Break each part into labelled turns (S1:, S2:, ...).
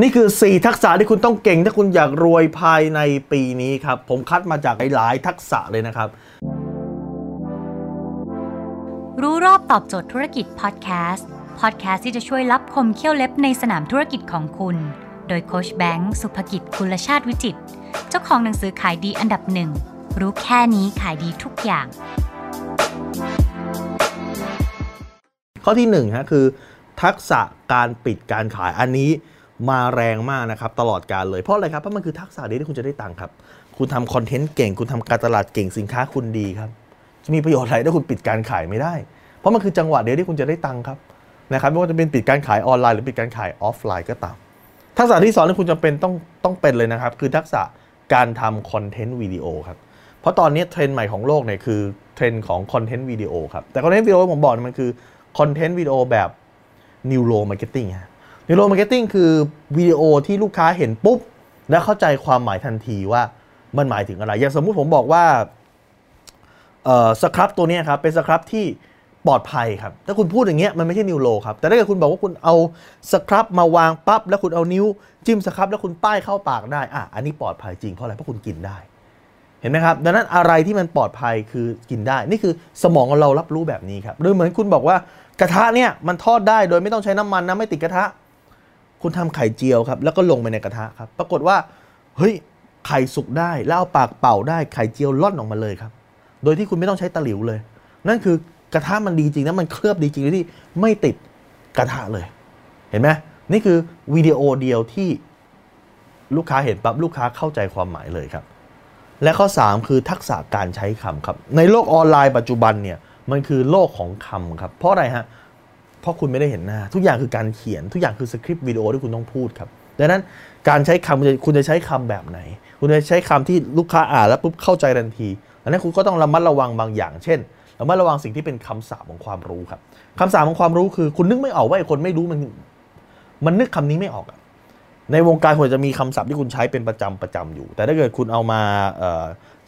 S1: นี่คือ 4 ทักษะที่คุณต้องเก่ง ถ้าคุณอยากรวยภายในปีนี้ครับ ผมคัดมาจากหลายๆทักษะเลยนะครับ
S2: รู้รอบตอบโจทย์ธุรกิจพอดแคสต์พอดแคสต์ที่จะช่วยรับคมเขี้ยวเล็บในสนามธุรกิจของคุณ โดยโคชแบงค์สุภกิจคุณชาติวิจิต เจ้าของหนังสือขายดีอันดับหนึ่งรู้แค่นี้ขายดีทุกอย่าง
S1: ข้อที่1ฮะคือ ทักษะการปิดการขายอันนี้ มาแรงมากนะครับตลอดกาลเลยเพราะอะไรครับเพราะมันคือทักษะเดียวที่คุณจะได้ตังค์ครับ คุณทำคอนเทนต์เก่ง คุณทำการตลาดเก่งสินค้าคุณดีครับ จะมีประโยชน์อะไรถ้าคุณปิดการขายไม่ได้ เพราะมันคือจังหวะเดียวที่คุณจะได้ตังค์ครับนะครับไม่ว่าจะเป็นปิดการขายออนไลน์หรือปิดการขายออฟไลน์ก็ตามทักษะที่สองที่คุณจำเป็นต้องต้องเป็นเลยนะครับ คือทักษะการทำคอนเทนต์วิดีโอครับเพราะตอนนี้เทรนด์ใหม่ของโลกเนี่ยคือเทรนด์ของคอนเทนต์วิดีโอครับแต่คอนเทนต์วิดีโอผมบอกมันคือคอนเทนต์วิดีโอแบบ neuromarketing ฮะ neuromarketing คือวิดีโอที่ลูกค้าเห็นปุ๊บ แล้วเข้าใจความหมายทันทีว่ามันหมายถึงอะไร อย่างสมมุติผมบอกว่าเอ่อสครับตัวนี้ครับ เป็นสครับที่ปลอดภัยครับ ถ้าคุณพูดอย่างเงี้ยมันไม่ใช่ neuro ครับ แต่ถ้าเกิดคุณบอกว่าคุณเอาสครับมาวางปั๊บแล้วคุณเอานิ้วจิ้มสครับแล้วคุณป้ายเข้าปากได้อะอันนี้ปลอดภัยจริงเพราะอะไรเพราะคุณกินได้ เห็นไหมครับ ดังนั้นอะไรที่มันปลอดภัยคือกินได้ นี่คือสมองเรารับรู้แบบนี้ครับหรือเหมือนคุณบอกว่ากระทะเนี่ยมันทอดได้โดยไม่ต้องใช้น้ำมันนะไม่ติดกระทะ คุณทำไข่เจียวครับ แล้วก็ลงไปในกระทะครับ ปรากฏว่า เฮ้ย ไข่สุกได้ แล้วเอาปากเป่าได้ ไข่เจียวล่อนออกมาเลยครับ โดยที่คุณไม่ต้องใช้ตะหลิวเลย นั่นคือกระทะมันดีจริงนะ มันเคลือบดีจริงที่ไม่ติดกระทะเลย เห็นไหมนี่คือวิดีโอเดียวที่ลูกค้าเห็นปั๊บลูกค้าเข้าใจความหมายเลยครับ และข้อ 3 คือทักษะการใช้คำครับ ในโลกออนไลน์ปัจจุบันเนี่ย มันคือโลกของคำครับ เพราะอะไรฮะเเพราะคุณไม่ได้เห็นหน้า ทุกอย่างคือการเขียน ทุกอย่างคือสคริปต์วิดีโอที่คุณต้องพูดครับดังนั้นการใช้คำคุณจะใช้คำแบบไหน คุณจะใช้คำที่ลูกค้าอ่านแล้วปุ๊บเข้าใจทันทีอันนั้นคุณก็ต้องระมัดระวังบางอย่างเช่นระมัดระวังสิ่งที่เป็นคำสาปของความรู้ครับคำสาปของความรู้คือ คุณนึกไม่ออกว่าไอ้คนไม่รู้มัน มันนึกคำนี้ไม่ออกในวงการควรจะมีคำศัพท์ที่คุณใช้เป็นประจำประจำอยู่ แต่ถ้าเกิดคุณเอามา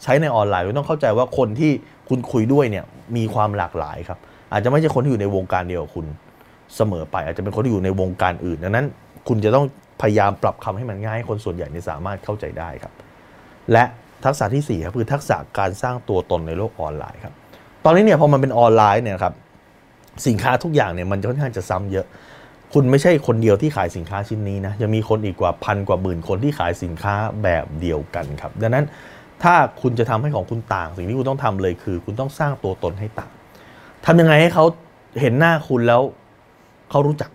S1: ใช้ในออนไลน์คุณต้องเข้าใจว่าคนที่คุณคุยด้วยเนี่ยมีความหลากหลายครับ อาจจะไม่ใช่คนที่อยู่ในวงการเดียวกับคุณ เสมอไป อาจจะเป็นคนที่อยู่ในวงการอื่นดังนั้น คุณจะต้องพยายามปรับคำให้มันง่ายให้คนส่วนใหญ่เนี่ยสามารถเข้าใจได้ครับ และทักษะที่4ครับคือทักษะการสร้างตัวตนในโลกออนไลน์ครับตอนนี้เนี่ยพอมันเป็นออนไลน์เนี่ยครับสินค้าทุกอย่างเนี่ยมันค่อนข้างจะซ้ำเยอะ คุณไม่ใช่คนเดียวที่ขายสินค้าชิ้นนี้นะยังมีคนอีกกว่าพันกว่าหมื่นคนที่ขายสินค้าแบบเดียวกันครับ ดังนั้นถ้าคุณจะทำให้ของคุณต่าง สิ่งที่คุณต้องทำเลยคือ คุณต้องสร้างตัวตนให้ต่างทำยังไงให้เขาเห็นหน้าคุณแล้ว เขารู้จัก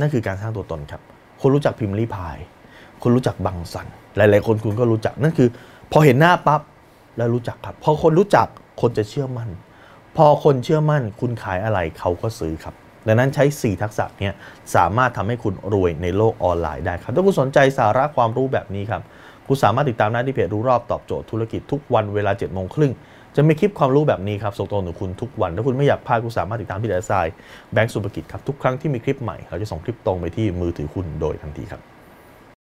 S1: นั่นคือการสร้างตัวตนครับคุณรู้จักพิมพ์รีพายคุณรู้จักบังสัน หลาย ๆ คนคุณก็รู้จักนั่นคือ พอเห็นหน้าปั๊บแล้วรู้จักครับ พอคนรู้จักคนจะเชื่อมั่น พอคนเชื่อมั่น คุณขายอะไรเขาก็ซื้อครับดังนั้นใช้ 4 ทักษะเนี้ยสามารถทำให้คุณรวยในโลกออนไลน์ได้ครับ ถ้าคุณสนใจสาระความรู้แบบนี้ครับ คุณสามารถติดตามได้ที่เพจรู้รอบตอบโจทย์ธุรกิจทุกวันเวลา7จ็ดโมงครึ่ง จะมีคลิปความรู้แบบนี้ครับส่งตรงถึงคุณทุกวัน ถ้าคุณไม่อยากพลาดคุณสามารถติดตามที่เดซายแบงก์สุภกิจครับทุกครั้งที่มีคลิปใหม่เราจะส่งคลิปตรงไปที่มือถือคุณโดยทันทีครับ